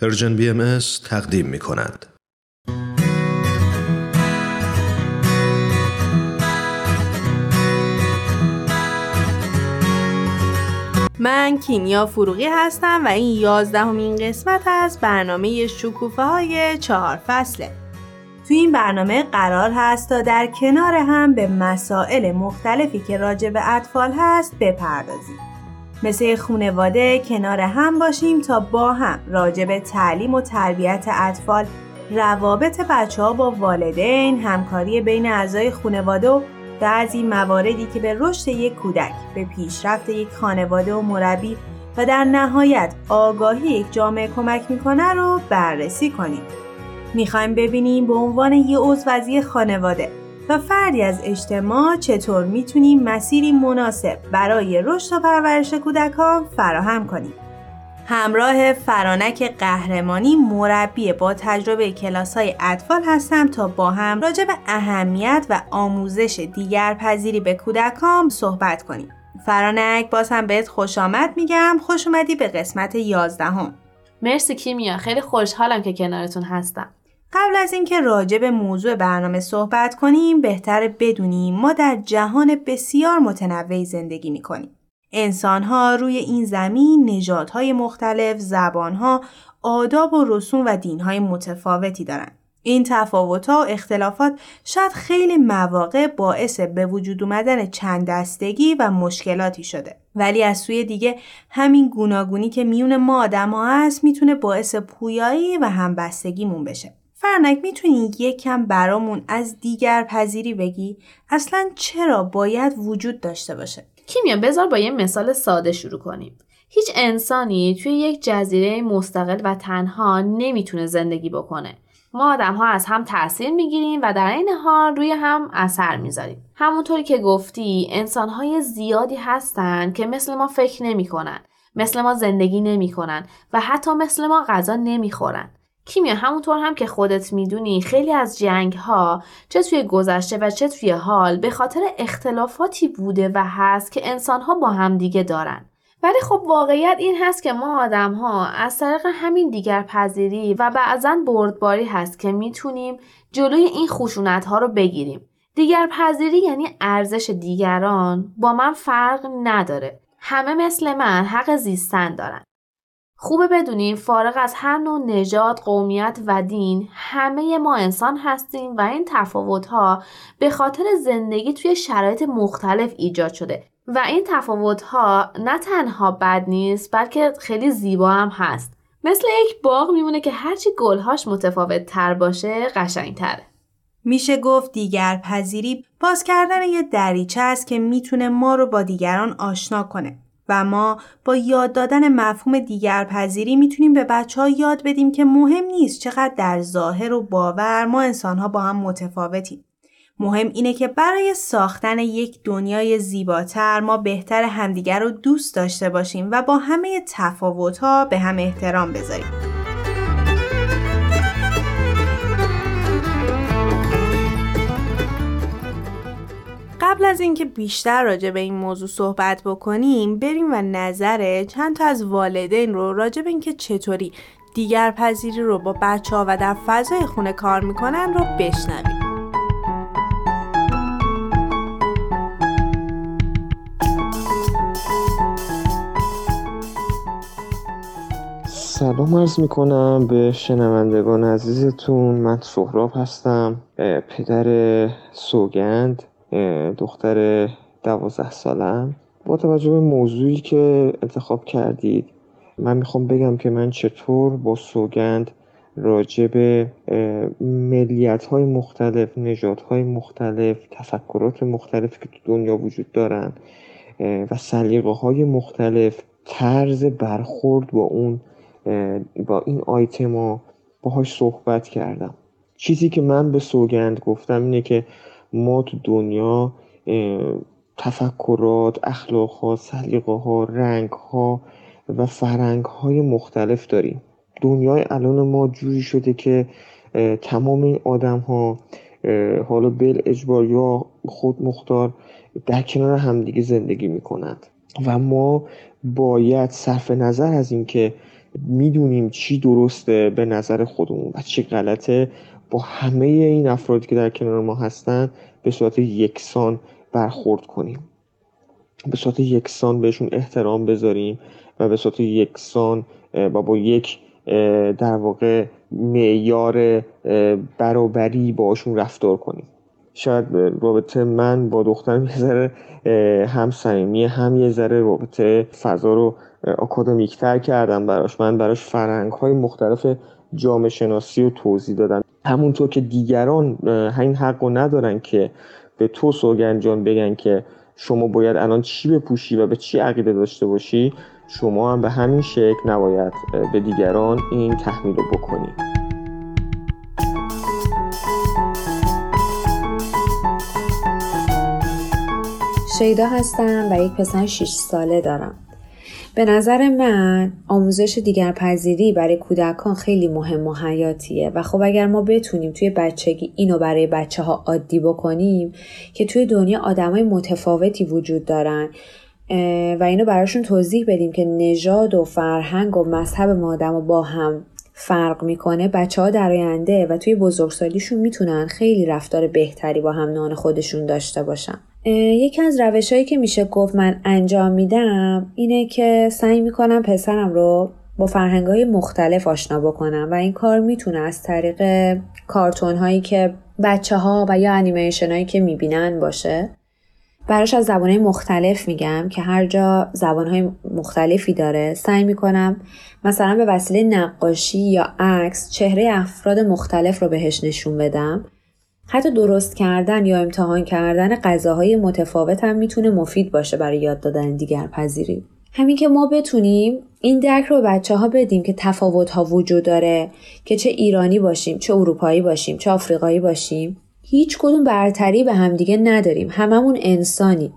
پرژن بی تقدیم می کند. من کیمیا فروغی هستم و این یازدهمین قسمت از برنامه شکوفه های چهار فصله. تو این برنامه قرار هست تا در کنار هم به مسائل مختلفی که راجع به اطفال هست بپردازیم. مثل خونواده کنار هم باشیم تا با هم راجع به تعلیم و تربیت اطفال روابط بچه ها با والدین، همکاری بین اعضای خونواده و بعضی مواردی که به رشد یک کودک، به پیشرفت یک خانواده و مربی و در نهایت آگاهی یک جامعه کمک می‌کنه رو بررسی کنیم. می‌خوایم ببینیم به عنوان یه عضو از خانواده و فردی از اجتماع چطور می‌تونیم مسیری مناسب برای رشد و پرورش کودکان فراهم کنیم. همراه فرانک قهرمانی مربی با تجربه کلاس های اطفال هستم تا با هم راجع به اهمیت و آموزش دیگر پذیری به کودکان صحبت کنیم. فرانک باز هم بهت خوش آمد میگم خوش اومدی به قسمت یازدهم. مرسی کیمیا خیلی خوشحالم که کنارتون هستم. قبل از اینکه راجع به موضوع برنامه صحبت کنیم بهتر بدونیم ما در جهان بسیار متنوعی زندگی می‌کنیم. انسانها روی این زمین نژادهای مختلف، زبانها، آداب و رسوم و دینهای متفاوتی دارند. این تفاوتها و اختلافات شاید خیلی مواقع باعث به وجود اومدن چند دستگی و مشکلاتی شده. ولی از سوی دیگه همین گوناگونی که میون ما آدم ها هست می‌تونه باعث پویایی و همبستگیمون بشه. فرنک می‌تونی یکم برامون از دیگر پذیری بگی؟ اصلا چرا باید وجود داشته باشه؟ کیمیا بذار با یه مثال ساده شروع کنیم. هیچ انسانی توی یک جزیره مستقل و تنها نمی‌تونه زندگی بکنه. ما آدم ها از هم تاثیر می‌گیریم و در این حال روی هم اثر می‌ذاریم. همونطوری که گفتی انسان های زیادی هستن که مثل ما فکر نمی‌کنن مثل ما زندگی نمی‌کنن و حتی مثل ما غذا نمی‌خورن. کیمیا همونطور هم که خودت می‌دونی خیلی از جنگ ها چه توی گذشته و چه توی حال به خاطر اختلافاتی بوده و هست که انسان ها با هم دیگه دارن. ولی خب واقعیت این هست که ما آدم ها از طریق همین دیگر پذیری و بعضا بردباری هست که می‌تونیم جلوی این خشونت ها رو بگیریم. دیگر پذیری یعنی ارزش دیگران با من فرق نداره. همه مثل من حق زیستن دارن. خوبه بدونیم فارغ از هر نوع نژاد، قومیت و دین همه ما انسان هستیم و این تفاوت‌ها به خاطر زندگی توی شرایط مختلف ایجاد شده و این تفاوت‌ها نه تنها بد نیست بلکه خیلی زیبا هم هست. مثل یک باغ میمونه که هرچی گلهاش متفاوت تر باشه قشنگ تره. میشه گفت دیگر پذیری باز کردن یه دریچه است که می‌تونه ما رو با دیگران آشنا کنه و ما با یاد دادن مفهوم دیگر پذیری می‌تونیم به بچه ها یاد بدیم که مهم نیست چقدر در ظاهر و باور ما انسان ها با هم متفاوتیم. مهم اینه که برای ساختن یک دنیای زیباتر ما بهتر همدیگر رو دوست داشته باشیم و با همه تفاوت ها به هم احترام بذاریم. قبل از اینکه بیشتر راجع به این موضوع صحبت بکنیم بریم و نظر چند تا از والدین رو راجع به اینکه چطوری دیگر پذیری رو با بچه ها و در فضای خونه کار می‌کنن رو بشنویم. سلام عرض می‌کنم به شنوندگان عزیزتون. من سهراب هستم پدر سوگند. دختر دوازده سالم. با توجه به موضوعی که انتخاب کردید من می‌خوام بگم که من چطور با سوگند راجع به ملیت های مختلف نجات های مختلف تفکرات مختلف که تو دنیا وجود دارن و سلیقه های مختلف طرز برخورد با اون با این آیتما باهاش صحبت کردم. چیزی که من به سوگند گفتم اینه که ما تو دنیا تفکرات اخلاق ها سلیقه ها رنگ ها و فرنگ های مختلف داریم. دنیای الان ما جوری شده که تمام این آدم ها حالا بل اجبار یا خود مختار در کنار همدیگه زندگی می کنند و ما باید صرف نظر از اینکه می‌دونیم چی درسته به نظر خودمون و چی غلطه با همه این افرادی که در کنار ما هستن به صورت یکسان برخورد کنیم. به صورت یکسان بهشون احترام بذاریم و به صورت یکسان و با یک در واقع معیار برابری باشون رفتار کنیم. شاید رابطه من با دخترم یه ذره هم صمیمی هم یه ذره رابطه فضا رو تر کردم براش. من براش فرهنگ های مختلف جامعه شناسی رو توضیح دادم. همونطور که دیگران این حق رو ندارن که به تو سوگن جان بگن که شما باید الان چی بپوشی و به چی عقیده داشته باشی شما هم به همین شکل نباید به دیگران این تحمیل رو بکنید شیدا هستم و یک پسر 6 ساله دارم. به نظر من آموزش دیگر پذیری برای کودکان خیلی مهم و حیاتیه. و خب اگر ما بتونیم توی بچگی اینو برای بچه ها عادی بکنیم که توی دنیا آدمای متفاوتی وجود دارن و اینو براشون توضیح بدیم که نژاد و فرهنگ و مذهب ما آدم و با هم فرق می‌کنه بچه ها در آینده و توی بزرگسالیشون می‌تونن خیلی رفتار بهتری با هم نان خودشون داشته باشن. یکی از روش هایی که میشه گفت من انجام میدم اینه که سعی می‌کنم پسرم رو با فرهنگ های مختلف آشنا بکنم و این کار می‌تونه از طریق کارتون هایی که بچه ها و یا انیمیشن هایی که می‌بینن باشه. براش از زبانهای مختلف میگم که هر جا زبانهای مختلفی داره سعی می‌کنم مثلا به وسیله نقاشی یا عکس چهره افراد مختلف رو بهش نشون بدم. حتی درست کردن یا امتحان کردن غذاهای متفاوت هم می‌تونه مفید باشه برای یاد دادن دیگر پذیری. همین که ما بتونیم این درک رو بچه ها بدیم که تفاوت ها وجود داره که چه ایرانی باشیم چه اروپایی باشیم چه آفریقایی باشیم هیچ کدوم برتری به همدیگه نداریم. هممون انسانیم.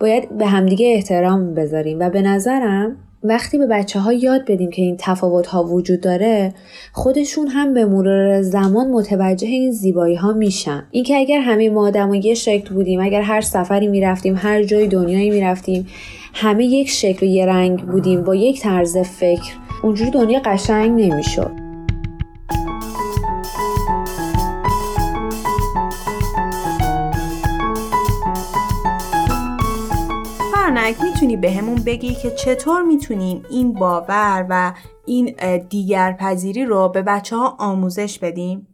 باید به همدیگه احترام بذاریم. و به نظرم وقتی به بچه ها یاد بدیم که این تفاوت ها وجود داره خودشون هم به مرور زمان متوجه این زیبایی ها میشن. اینکه اگر همه ما آدم یه شکل بودیم اگر هر سفری می‌رفتیم هر جای دنیایی می‌رفتیم همه یک شکل و یه رنگ بودیم با یک طرز فکر اونجوری دنیا قشنگ نمی‌شد. می‌تونی به همون بگی که چطور می‌تونیم این باور و این دیگر پذیری رو به بچه ها آموزش بدیم؟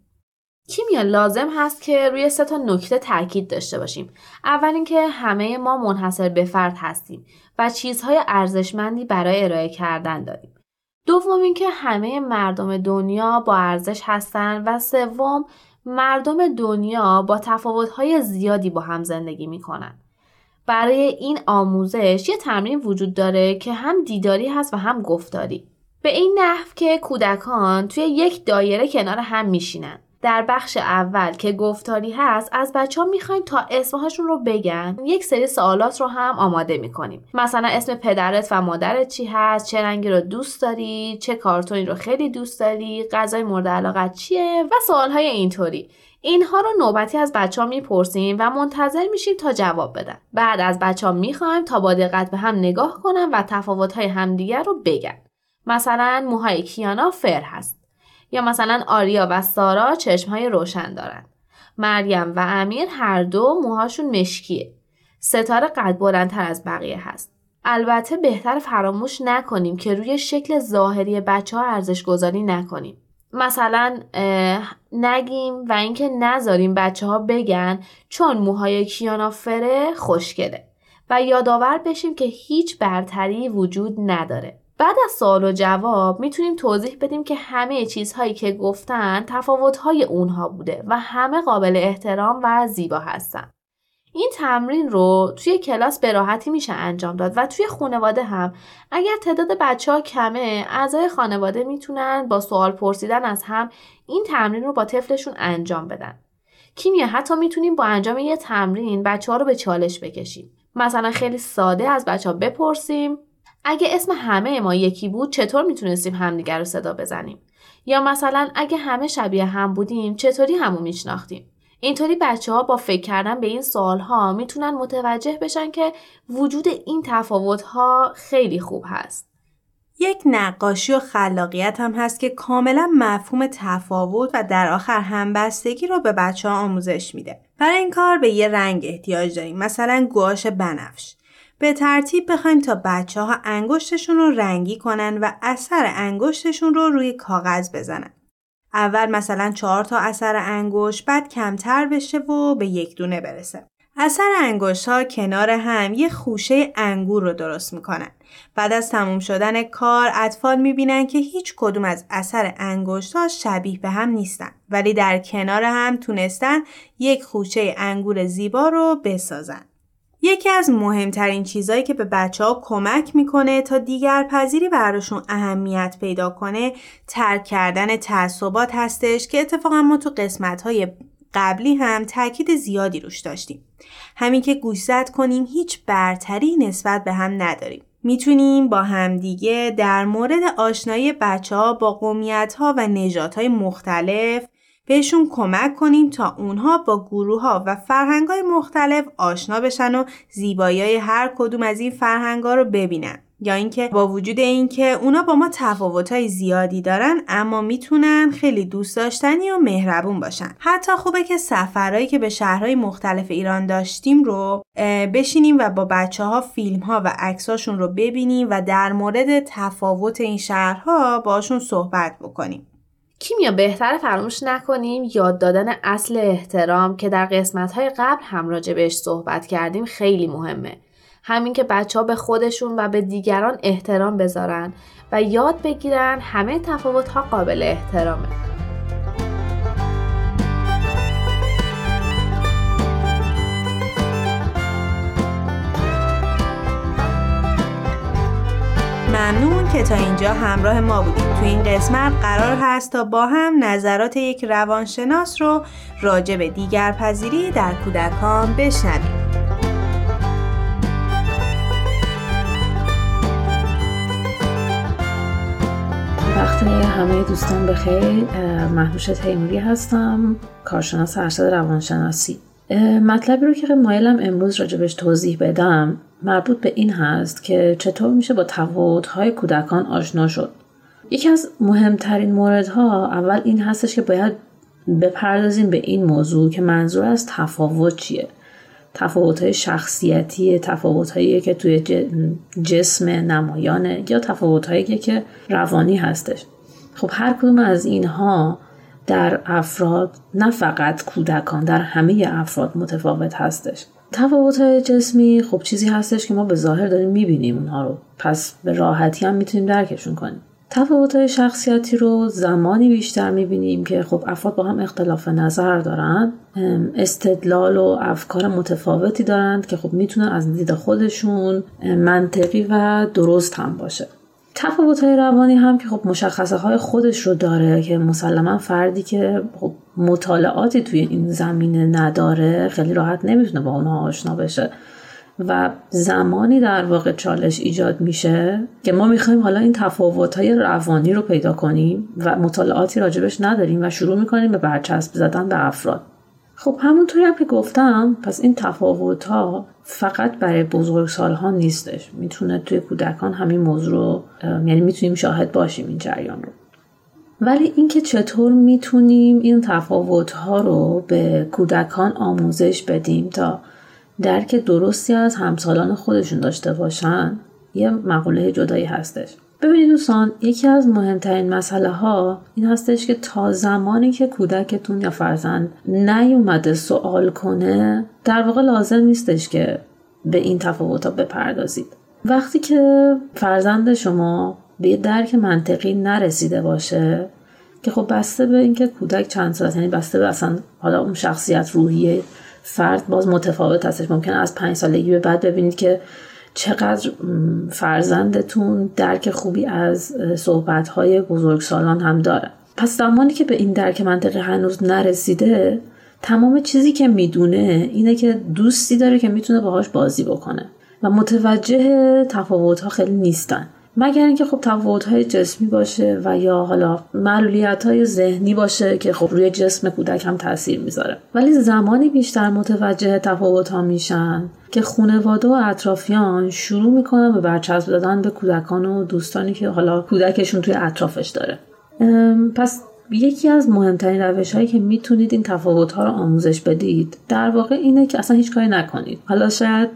کیمیا لازم هست که روی سه تا نکته تاکید داشته باشیم. اول اینکه همه ما منحصر به فرد هستیم و چیزهای ارزشمندی برای ارائه کردن داریم. دوم اینکه همه مردم دنیا با ارزش هستن و سوم مردم دنیا با تفاوت‌های زیادی با هم زندگی می‌کنن. برای این آموزش یه تمرین وجود داره که هم دیداری هست و هم گفتاری. به این نحو که کودکان توی یک دایره کنار هم میشینن. در بخش اول که گفتاری هست از بچه ها می‌خوایم تا اسمهاشون رو بگن یک سری سوالات رو هم آماده می‌کنیم. مثلا اسم پدرت و مادرت چی هست؟ چه رنگی رو دوست داری؟ چه کارتونی رو خیلی دوست داری؟ غذای مورد علاقت چیه؟ و سوالهای اینطوری. اینها رو نوبتی از بچه ها می‌پرسیم و منتظر میشیم تا جواب بدن. بعد از بچه ها می‌خوایم تا با دقت به هم نگاه کنن و تفاوت های همدیگر رو بگن. مثلا موهای کیانا فر هست. یا مثلا آریا و سارا چشم های روشن دارن. مریم و امیر هر دو موهاشون مشکیه. ستاره قد بلندتر از بقیه هست. البته بهتر فراموش نکنیم که روی شکل ظاهری بچه ها ارزش گذاری نکنیم. مثلا نگیم و اینکه نذاریم بچه ها بگن چون موهای کیانا فره خوشگله و یادآور بشیم که هیچ برتری وجود نداره. بعد از سوال و جواب می‌تونیم توضیح بدیم که همه چیزهایی که گفتن تفاوتهای اونها بوده و همه قابل احترام و زیبا هستن. این تمرین رو توی کلاس به راحتی میشه انجام داد و توی خانواده هم اگر تعداد بچه ها کمه اعضای خانواده می‌تونن با سوال پرسیدن از هم این تمرین رو با طفلشون انجام بدن. کیمیا حتی می‌تونیم با انجام یه تمرین بچه ها رو به چالش بکشیم. مثلا خیلی ساده از بچه ها بپرسیم اگه اسم همه ما یکی بود چطور می‌تونستیم همدیگر رو صدا بزنیم؟ یا مثلا اگه همه شبیه هم بودیم چطوری همو میشناختیم؟ اینطوری بچه ها با فکر کردن به این سوال ها می‌تونن متوجه بشن که وجود این تفاوت ها خیلی خوب هست. یک نقاشی و خلاقیت هم هست که کاملا مفهوم تفاوت و در آخر همبستگی رو به بچه ها آموزش میده. برای این کار به یه رنگ احتیاج داریم مثلا گواش بنفش. به ترتیب بخوایم تا بچه ها انگشتشون رو رنگی کنن و اثر انگشتشون رو روی کاغذ بزنن. اول مثلا چهار تا اثر انگشت بعد کمتر بشه و به یک دونه برسه. اثر انگشت ها کنار هم یه خوشه انگور رو درست می‌کنن. بعد از تموم شدن کار اطفال می‌بینن که هیچ کدوم از اثر انگشت ها شبیه به هم نیستن ولی در کنار هم تونستن یک خوشه انگور زیبا رو بسازن. یکی از مهمترین چیزهایی که به بچه ها کمک می‌کنه تا دیگر پذیری براشون اهمیت پیدا کنه ترک کردن تعصبات هستش که اتفاقا ما تو قسمت های قبلی هم تاکید زیادی روش داشتیم. همین که گوشزد کنیم هیچ برتری نسبت به هم نداریم. می‌تونیم با همدیگه در مورد آشنایی بچه ها با قومیت ها و نجات های مختلف بهشون کمک کنیم تا اونها با گروه ها و فرهنگ های مختلف آشنا بشن و زیبایی های هر کدوم از این فرهنگ ها رو ببینن. یا اینکه با وجود اینکه اونا با ما تفاوتهای زیادی دارن اما می‌تونن خیلی دوست داشتنی و مهربون باشن حتی خوبه که سفرهایی که به شهرهای مختلف ایران داشتیم رو بشینیم و با بچه ها فیلم ها و عکساشون رو ببینیم و در مورد تفاوت این شهرها باشون صحبت بکنیم کیمیا بهتر فراموش نکنیم یاد دادن اصل احترام که در قسمت های قبل هم راجع بهش صحبت کردیم خیلی مهمه. همین که بچه ها به خودشون و به دیگران احترام بذارن و یاد بگیرن همه تفاوت ها قابل احترامه. ممنون که تا اینجا همراه ما بودید. تو این قسمت قرار هست تا با هم نظرات یک روانشناس رو راجع به دیگر پذیری در کودکان بشنویم. وقت همه دوستان بخیر محبوش تیموری هستم کارشناس ارشد روانشناسی. مطلبی رو که مایلم امروز راجبش توضیح بدم مربوط به این هست که چطور میشه با های کودکان آشنا شد. یکی از مهمترین موردها اول این هستش که باید بپردازیم به این موضوع که منظور از تفاوت چیه. تفاوت شخصیتی تفاوت که توی جسم نمایانه یا تفاوت که روانی هستش. خب هر کدوم از اینها در افراد نه فقط کودکان در همه افراد متفاوت هستش. تفاوت های جسمی خب چیزی هستش که ما به ظاهر داریم می‌بینیم اونها رو. پس به راحتی هم می‌تونیم درکشون کنیم. تفاوت های شخصیتی رو زمانی بیشتر می‌بینیم که خب افراد با هم اختلاف نظر دارن. استدلال و افکار متفاوتی دارند که خب می‌تونن از دید خودشون منطقی و درست هم باشه. تفاوت های روانی هم که خب مشخصه های خودش رو داره که مسلما فردی که خب مطالعاتی توی این زمینه نداره خیلی راحت نمی‌تونه با اونها آشنا بشه و زمانی در واقع چالش ایجاد میشه که ما می‌خوایم حالا این تفاوت های روانی رو پیدا کنیم و مطالعاتی راجبش نداریم و شروع می‌کنیم به برچسب زدن به افراد. خب همونطوری هم که گفتم پس این تفاوت ها فقط برای بزرگسال ها نیستش. می‌تونه توی کودکان همین موضوع رو یعنی می‌تونیم شاهد باشیم این جریان رو. ولی اینکه چطور می‌تونیم این تفاوت ها رو به کودکان آموزش بدیم تا درک درستی از همسالان خودشون داشته باشن یه مقوله جدایی هستش. ببینید دوستان یکی از مهمترین مسئله ها این هستش که تا زمانی که کودکتون یا فرزند نیومده سوال کنه در واقع لازم نیستش که به این تفاوت ها بپردازید. وقتی که فرزند شما به درک منطقی نرسیده باشه که خب بسته به اینکه کودک چند سال یعنی بسته به اصلا حالا اون شخصیت روحیه فرد باز متفاوت هستش. ممکن از پنج سالگی به بعد ببینید که چقدر فرزندتون درک خوبی از صحبتهای بزرگسالان هم داره. پس زمانی که به این درک منطقی هنوز نرسیده تمام چیزی که می‌دونه اینه که دوستی داره که می‌تونه باهاش بازی بکنه. و متوجه تفاوت ها خیلی نیستن. مگر اینکه خب های جسمی باشه و یا حالا معلولیت های ذهنی باشه که خب روی جسم کودک هم تاثیر می‌ذاره. ولی زمانی بیشتر متوجه تفاوت ها میشن که خونواده و اطرافیان شروع می‌کنن به برچسب دادن به کودکان و دوستانی که حالا کودکشون توی اطرافش داره. پس یکی از مهمترین روش هایی که می‌تونید این تفاوت ها رو آموزش بدید در واقع اینه که اصلا هیچ کاری نکنید. حالا شاید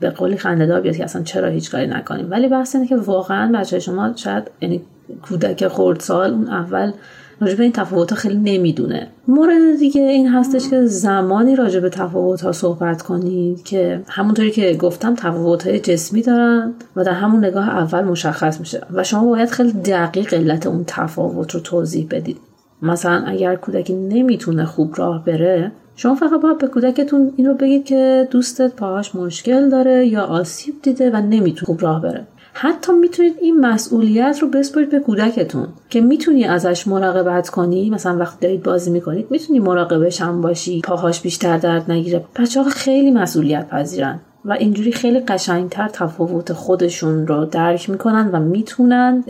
به قولی خندهدار بیاد که اصلا چرا هیچ کاری نکنید ولی بحث اینه که واقعا بچه شما شاید یعنی کودک خردسال اون اول راجع به این تفاوت خیلی نمی‌دونه. مورد دیگه این هستش که زمانی راجع به تفاوت ها صحبت کنید که همونطوری که گفتم تفاوت های جسمی دارن و در همون نگاه اول مشخص میشه و شما باید خیلی دقیق علت اون تفاوت رو توضیح بدید. مثلا اگر کودکی نمی‌تونه خوب راه بره شما فقط باید به کودکتون این رو بگید که دوستت پاهاش مشکل داره یا آسیب دیده و نمی‌تونه خوب راه بره. حتی می‌تونید این مسئولیت رو بسپارید به کودکتون که می‌تونی ازش مراقبت کنی. مثلا وقتی دارید بازی می‌کنید می‌تونی مراقبش هم باشی. پاهاش بیشتر درد نگیره. بچه ها خیلی مسئولیت پذیرن و اینجوری خیلی قشنگتر تفاوت خودشون رو درک می‌کنن و می‌تونن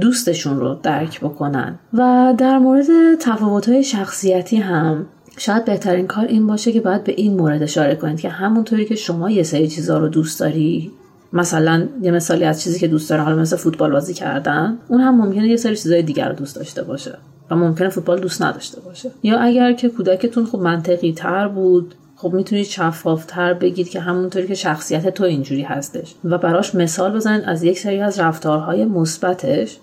دوستشون رو درک بکنن. و در مورد تفاوت های شخصیتی هم شاید بهترین کار این باشه که باید به این مورد اشاره کنید که همونطوری که شما یه سری چیزها رو دوست داری مثلا یه مثالی از چیزی که دوست داره حالا مثل فوتبال بازی کردن اون هم ممکنه یه سری چیزای دیگر رو دوست داشته باشه و ممکنه فوتبال دوست نداشته باشه. یا اگر که کودکتون خب منطقی تر بود خب می‌تونید شفافتر بگید که همونطوری که شخصیت تو اینجوری هستش و براش مثال بزنید از یک سری از رفتارهای مثبتش.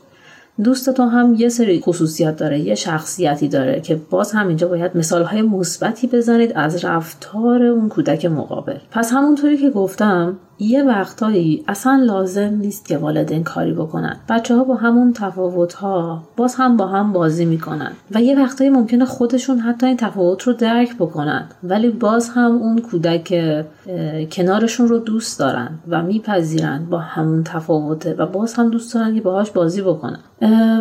دوست تو هم یه سری خصوصیت داره یه شخصیتی داره که باز هم اینجا باید مثال های مثبتی بزنید از رفتار اون کودک مقابل. پس همونطوری که گفتم یه وقتایی اصلا لازم نیست که والدین کاری بکنن. بچه ها با همون تفاوت ها باز هم با هم بازی می‌کنن و یه وقتایی ممکنه خودشون حتی این تفاوت رو درک بکنن. ولی باز هم اون کودک کنارشون رو دوست دارن و میپذیرن با همون تفاوته و باز هم دوست دارن که باهاش بازی بکنن.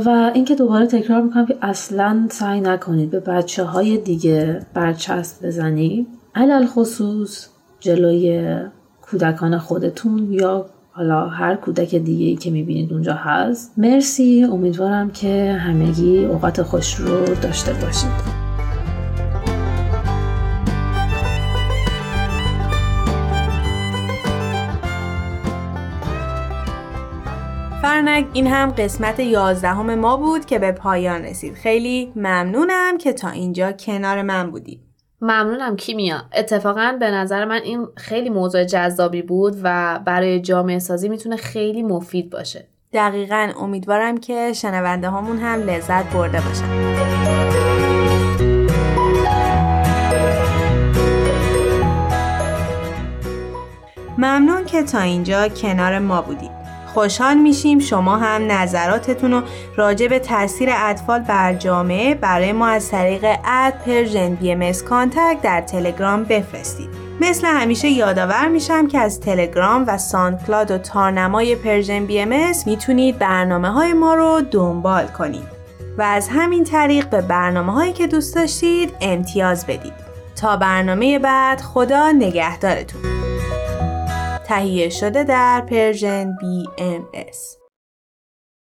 و اینکه دوباره تکرار می‌کنم که اصلا سعی نکنید به بچه های دیگه برچسب بزنید. علل خصوص جلوی کودکان خودتون یا حالا هر کودک دیگه ای که می‌بینید اونجا هست. مرسی. امیدوارم که همگی اوقات خوش رو داشته باشید. فرنک این هم قسمت یازدهم ما بود که به پایان رسید. خیلی ممنونم که تا اینجا کنار من بودی. ممنونم کیمیا. اتفاقا به نظر من این خیلی موضوع جذابی بود و برای جامعه سازی می‌تونه خیلی مفید باشه. دقیقا. امیدوارم که شنونده هامون هم لذت برده باشن. ممنون که تا اینجا کنار ما بودید. خوشحال میشیم شما هم نظراتتون رو راجع به تاثیر اطفال بر جامعه برای ما از طریق اد پرژن بی کانتکت در تلگرام بفرستید. مثل همیشه یادآور میشم که از تلگرام و ساندکلاد و تارنمای پرژن بی ام می‌تونید برنامه های ما رو دنبال کنید و از همین طریق به برنامه هایی که دوست داشتید امتیاز بدید. تا برنامه بعد خدا نگهدارتون. تهیه شده در پرژن BMS